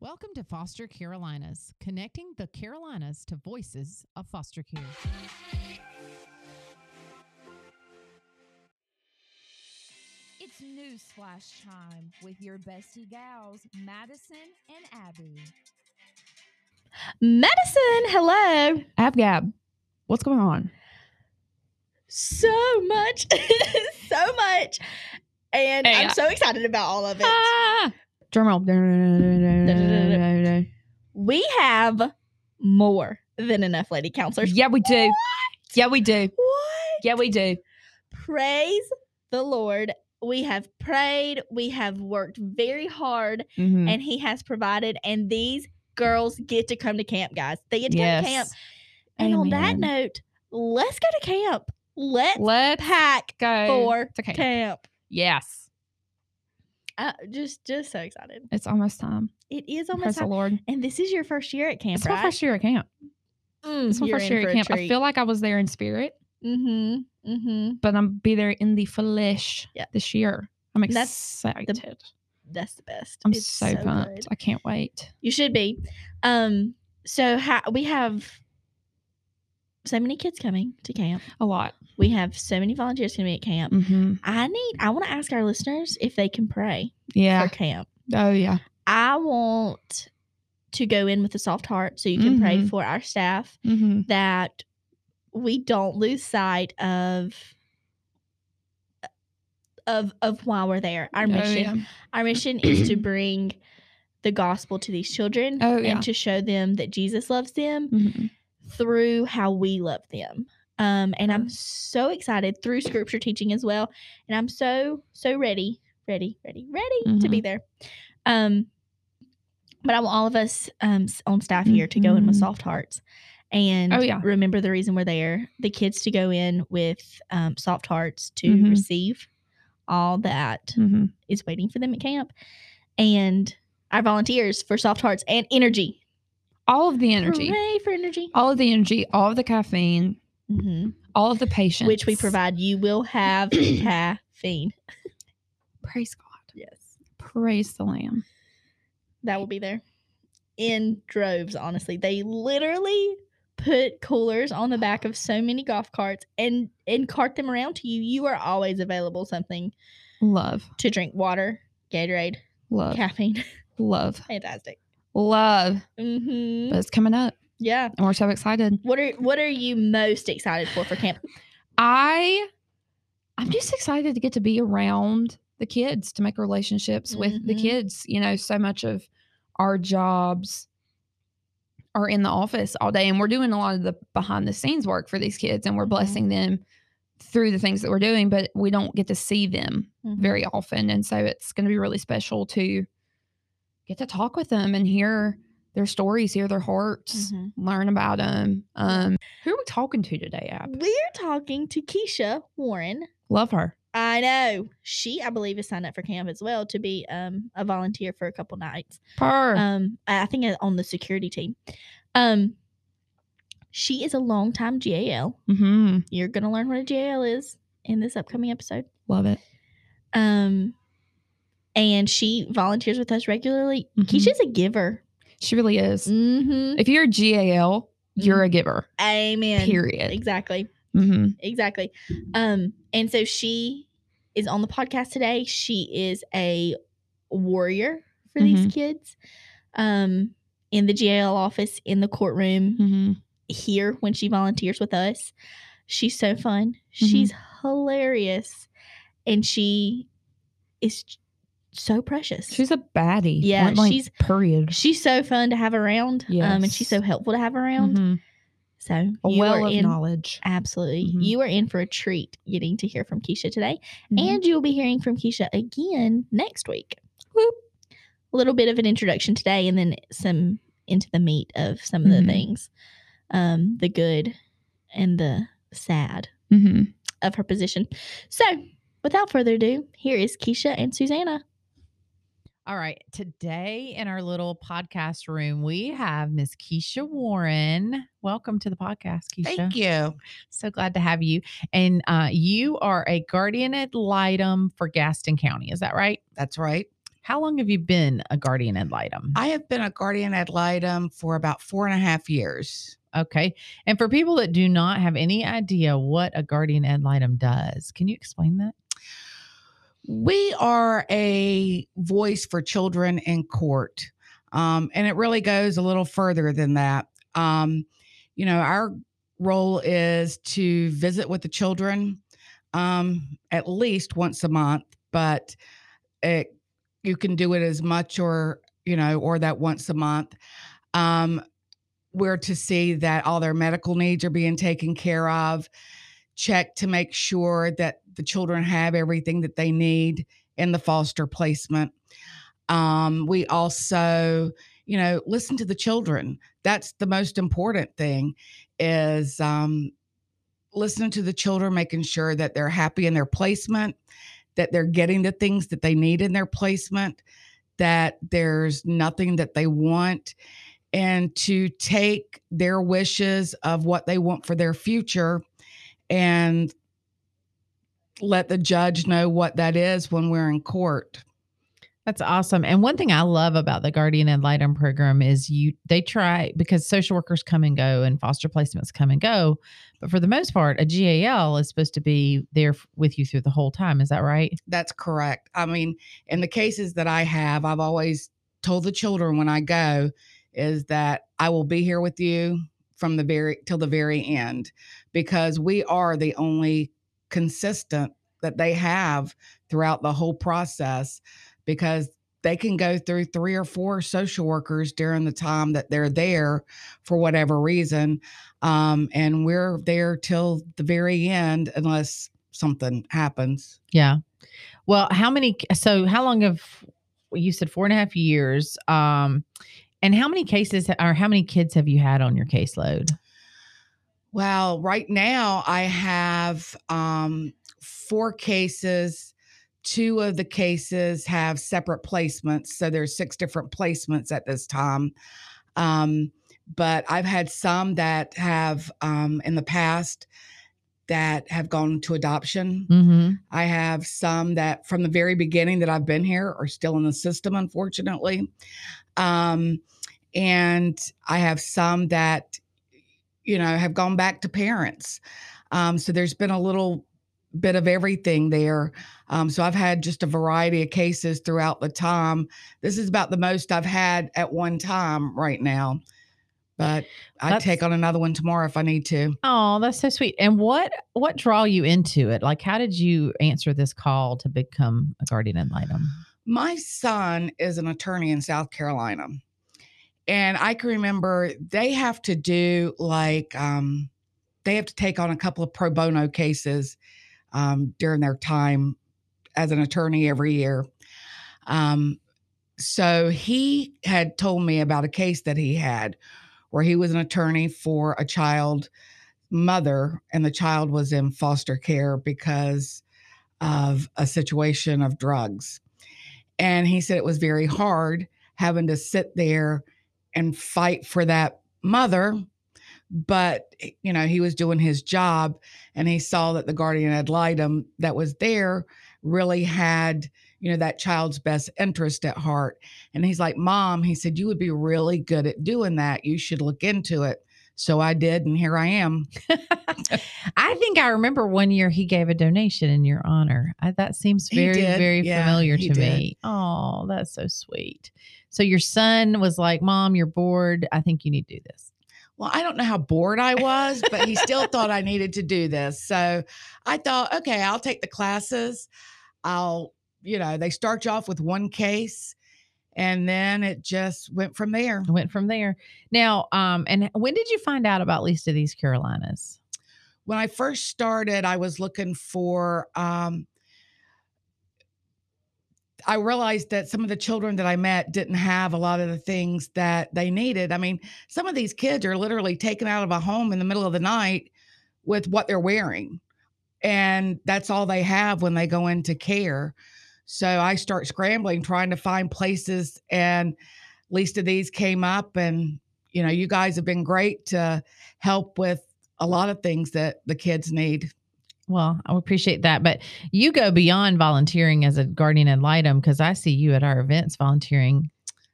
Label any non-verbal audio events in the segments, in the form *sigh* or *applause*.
Welcome to Foster Carolinas, connecting the Carolinas to voices of foster care. It's newsflash time with your bestie gals, Madison and Abby. Madison, hello. Abgab, what's going on? So much, *laughs* so much. And Hey, I'm I- so excited about all of it. Ah! Drum roll. We have more than enough lady counselors. Yeah, we do. Yeah, we do. What? Yeah, we do. Praise the Lord. We have prayed, we have worked very hard, Mhm. and He has provided. And these girls get to come to camp, guys. They get to come to camp. Yes. And on that note, let's go to camp. Let's Let's pack go for to camp. camp. Yes, Uh, just, just so excited. it's almost time. It is Praise almost the time. Lord. And this is your first year at camp, It's right? my first year at camp. Mm, It's my first year at camp. I feel like I was there in spirit, Mm-hmm. Mm-hmm. but I'm be there in the flesh Yeah. this year. I'm That's excited. That's the best. I'm It's so, pumped. good. I can't wait. You should be. Um. So ha- we have so many kids coming to camp. A lot. We have so many volunteers going to be at camp. hmm I need. I want to ask our listeners if they can pray Yeah. for camp. Oh yeah. I want to go in with a soft heart, so you can pray Mhm. for our staff hmm that we don't lose sight of of of why we're there. Our mission. Oh, yeah. Our mission is to *clears throat* bring the gospel to these children Oh, yeah. and to show them that Jesus loves them Mhm. Through how we love them. Um, and I'm so excited through scripture teaching as well. And I'm so, so ready, ready, ready, ready to be there. Um, but I want all of us um, on staff here to go in with Mhm. soft hearts and Oh, yeah. remember the reason we're there. The kids to go in with um, soft hearts to Mhm. receive all that is waiting for them at camp, and our volunteers for soft hearts and energy. All of the energy. Hooray for energy, all of the energy, all of the caffeine, hmm all of the patience, which we provide. You will have *clears throat* caffeine. Praise God. Yes, Praise the Lamb. that will be there in droves. Honestly, they literally put coolers on the back of so many golf carts and and cart them around to you. You are always available something Love, to drink: water, Gatorade, love, caffeine. *laughs* love, Fantastic. Love. hmm But it's coming up, Yeah. and we're so excited. What are What are you most excited for for camp? I, I'm just excited to get to be around the kids to make relationships with the Mhm. kids. You know, so much of our jobs are in the office all day, and we're doing a lot of the behind the scenes work for these kids, and we're Mhm. blessing them through the things that we're doing, but we don't get to see them Mm-hmm. very often. And so it's going to be really special to get to talk with them and hear their stories, hear their hearts, Mhm. learn about them. Um, who are we talking to today, Ab? We're talking to Keisha Warren. Love her. I know she, I believe, is signed up for camp as well to be um, a volunteer for a couple nights. Her. Um, I think uh, on the security team. Um, she is a longtime GAL. hmm You're gonna learn what a GAL is in this upcoming episode. Love it. Um, and she volunteers with us regularly. Mhm. Keisha's a giver. She really is. Mm-hmm. If you're a GAL, you're a giver. Amen. Period. Exactly. hmm exactly. Um, and so she is on the podcast today. She is a warrior for these kids. Um, in the jail office, in the courtroom, hmm here when she volunteers with us. She's so fun. She's hilarious, and she is so precious. She's a baddie. Yeah, Point blank, she's- period. she's so fun to have around. Um, and she's so helpful to have around. Mhm. So A well of in knowledge. Absolutely. Mhm. You are in for a treat getting to hear from Keisha today. Mhm. And you'll be hearing from Keisha again next week. Whoop. A little bit of an introduction today and then some into the meat of some of the things. Um, the good and the sad Mhm. of her position. So without further ado, here is Keisha and Susanna. All right. Today in our little podcast room, we have Miss Keisha Warren. Welcome to the podcast, Keisha. Thank you. So glad to have you. And uh, you are a guardian ad litem for Gaston County. Is that right? That's right. How long have you been a guardian ad litem? I have been a guardian ad litem for about four and a half years. Okay. And for people that do not have any idea what a guardian ad litem does, can you explain that? We are a voice for children in court. Um, and it really goes a little further than that. Um, you know, our role is to visit with the children um, at least once a month, but it, you can do it as much or, you know, or that once a month. Um, we're to see that all their medical needs are being taken care of, check to make sure that the children have everything that they need in the foster placement. Um, we also, you know, listen to the children. That's the most important thing is um, listening to the children, making sure that they're happy in their placement, that they're getting the things that they need in their placement, that there's nothing that they want, and to take their wishes of what they want for their future and let the judge know what that is when we're in court. That's awesome. And one thing I love about the Guardian Ad Litem program is you they try because social workers come and go and foster placements come and go, but for the most part, a GAL is supposed to be there with you through the whole time. Is that right? That's correct. I mean, in the cases that I have, I've always told the children when I go is that I will be here with you from the very till the very end because we are the only consistent that they have throughout the whole process because they can go through three or four social workers during the time that they're there for whatever reason. Um, and we're there till the very end unless something happens. Yeah. Well, how many? So, how long have you said four and a half years? Um, and how many cases or how many kids have you had on your caseload? Well, right now I have um, four cases. Two of the cases have separate placements, so there's six different placements at this time. Um, but I've had some that have um, in the past that have gone to adoption. Mm-hmm. I have some that from the very beginning that I've been here are still in the system, unfortunately. Um, and I have some that, you know, have gone back to parents. Um, so there's been a little bit of everything there. Um, so I've had just a variety of cases throughout the time. This is about the most I've had at one time right now. But I take on another one tomorrow if I need to. Oh, that's so sweet. And what what draw you into it? Like, how did you answer this call to become a guardian ad litem? My son is an attorney in South Carolina. And I can remember they have to do like um, they have to take on a couple of pro bono cases um, during their time as an attorney every year. Um, so he had told me about a case that he had where he was an attorney for a child mother, and the child was in foster care because of a situation of drugs. And he said it was very hard having to sit there and fight for that mother. But, eh, you know, he was doing his job and he saw that the guardian ad litem that was there really had, you know, that child's best interest at heart. And he's like, Mom, he said, you would be really good at doing that. You should look into it. So I did. And here I am. *laughs* I think I remember one year he gave a donation in your honor. I, that seems very, very Yeah, familiar to did. me. Oh, that's so sweet. So your son was like, Mom, you're bored. I think you need to do this. Well, I don't know how bored I was, but he still *laughs* thought I needed to do this. So I thought, okay, I'll take the classes. I'll, you know, they start you off with one case and then it just went from there. Went from there. Now, um, and when did you find out about Least of these Carolinas? When I first started, I was looking for, um, I realized that some of the children that I met didn't have a lot of the things that they needed. I mean, some of these kids are literally taken out of a home in the middle of the night with what they're wearing. And that's all they have when they go into care. So I start scrambling, trying to find places. And least of these came up. And, you know, you guys have been great to help with a lot of things that the kids need. Well, I appreciate that. But you go beyond volunteering as a guardian ad litem because I see you at our events volunteering.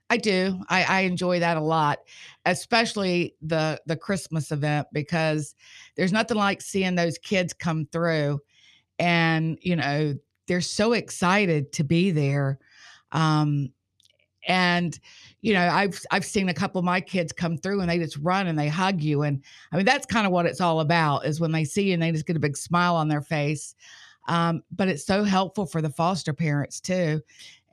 I do. I, I enjoy that a lot, especially the the Christmas event because there's nothing like seeing those kids come through, and you know they're so excited to be there. Um, and you know i've i've seen a couple of my kids come through and they just run and they hug you and i mean that's kind of what it's all about is when they see you and they just get a big smile on their face um, but it's so helpful for the foster parents too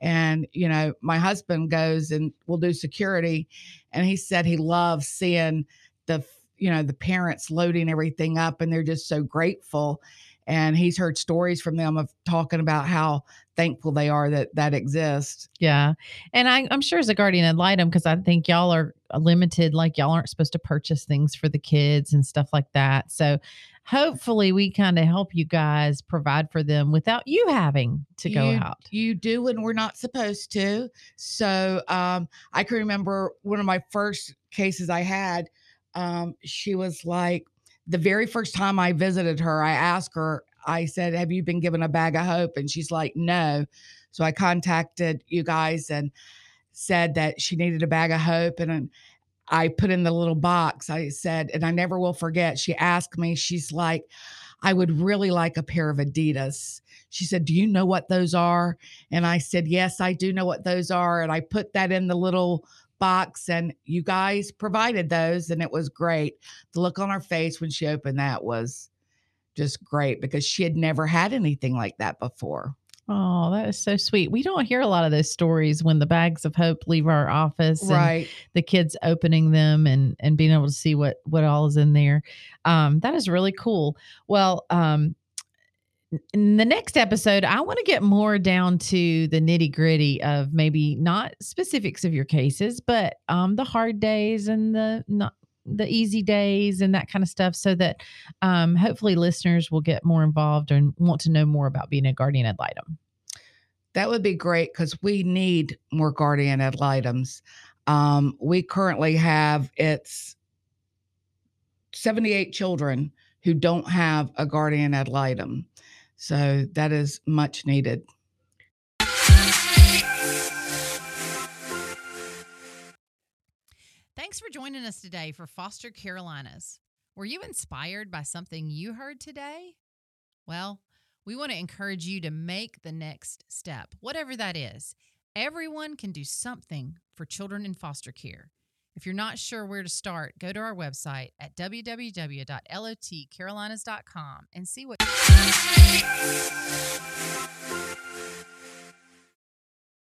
and you know my husband goes and will do security and he said he loves seeing the you know the parents loading everything up and they're just so grateful and he's heard stories from them of talking about how thankful they are that that exists. Yeah. And I, I'm sure as a guardian ad litem, because I think y'all are limited, like y'all aren't supposed to purchase things for the kids and stuff like that. So hopefully we kind of help you guys provide for them without you having to go you, out. You do when we're not supposed to. So um, I can remember one of my first cases I had. Um, she was like, the very first time I visited her, I asked her, I said, Have you been given a bag of hope? And she's like, No. So I contacted you guys and said that she needed a bag of hope. And I put in the little box, I said, and I never will forget, she asked me, she's like, I would really like a pair of Adidas. She said, Do you know what those are? And I said, Yes, I do know what those are. And I put that in the little box and you guys provided those and it was great. The look on her face when she opened that was just great because she had never had anything like that before. Oh, that is so sweet. We don't hear a lot of those stories when the bags of hope leave our office, and Right. The kids opening them and and being able to see what what all is in there. Um, that is really cool. Well, um, in the next episode, I want to get more down to the nitty gritty of maybe not specifics of your cases, but um, the hard days and the not the easy days and that kind of stuff, so that um, hopefully listeners will get more involved and want to know more about being a guardian ad litem. That would be great because we need more guardian ad litems. Um, we currently have it's 78 children who don't have a guardian ad litem. So that is much needed. Thanks for joining us today for Foster Carolinas. Were you inspired by something you heard today? Well, we want to encourage you to make the next step, whatever that is. Everyone can do something for children in foster care. If you're not sure where to start, go to our website at www.lotcarolinas.com and see what